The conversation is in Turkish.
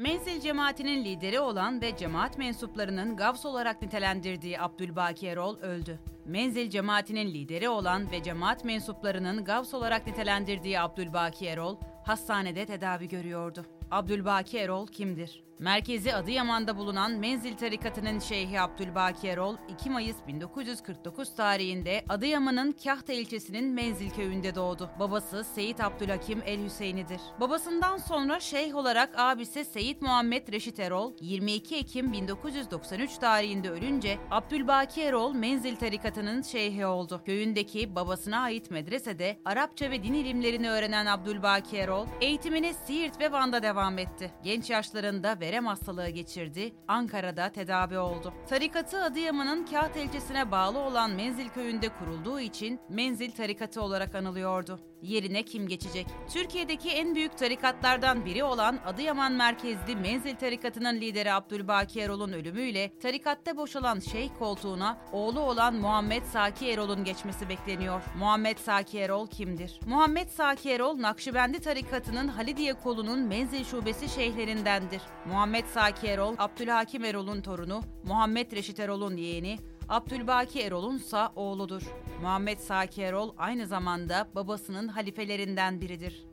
Menzil cemaatinin lideri olan ve cemaat mensuplarının gavs olarak nitelendirdiği Abdülbaki Erol öldü. Menzil cemaatinin lideri olan ve cemaat mensuplarının gavs olarak nitelendirdiği Abdülbaki Erol hastanede tedavi görüyordu. Abdülbaki Erol kimdir? Merkezi Adıyaman'da bulunan Menzil Tarikatı'nın Şeyhi Abdülbaki Erol 2 Mayıs 1949 tarihinde Adıyaman'ın Kahta ilçesinin Menzil köyünde doğdu. Babası Seyit Abdülhakim El Hüseyin'idir. Babasından sonra şeyh olarak abisi Seyit Muhammed Reşit Erol 22 Ekim 1993 tarihinde ölünce Abdülbaki Erol Menzil Tarikatı'nın şeyhi oldu. Köyündeki babasına ait medresede Arapça ve din ilimlerini öğrenen Abdülbaki Erol eğitimine Siirt ve Van'da devam etti. Genç yaşlarında verem hastalığı geçirdi, Ankara'da tedavi oldu. Tarikatı Adıyaman'ın Kağıt ilçesine bağlı olan Menzil köyünde kurulduğu için Menzil Tarikatı olarak anılıyordu. Yerine kim geçecek? Türkiye'deki en büyük tarikatlardan biri olan Adıyaman merkezli Menzil Tarikatı'nın lideri Abdülbaki Erol'un ölümüyle tarikatta boşalan şeyh koltuğuna oğlu olan Muhammed Saki Erol'un geçmesi bekleniyor. Muhammed Saki Erol kimdir? Muhammed Saki Erol, Nakşibendi Tarikatı'nın Halidiye kolunun Menzil şubesi şeyhlerindendir. Muhammed Saki Erol, Abdülhakim Erol'un torunu, Muhammed Reşit Erol'un yeğeni, Abdülbaki Erol'un ise oğludur. Muhammed Saki Erol aynı zamanda babasının halifelerinden biridir.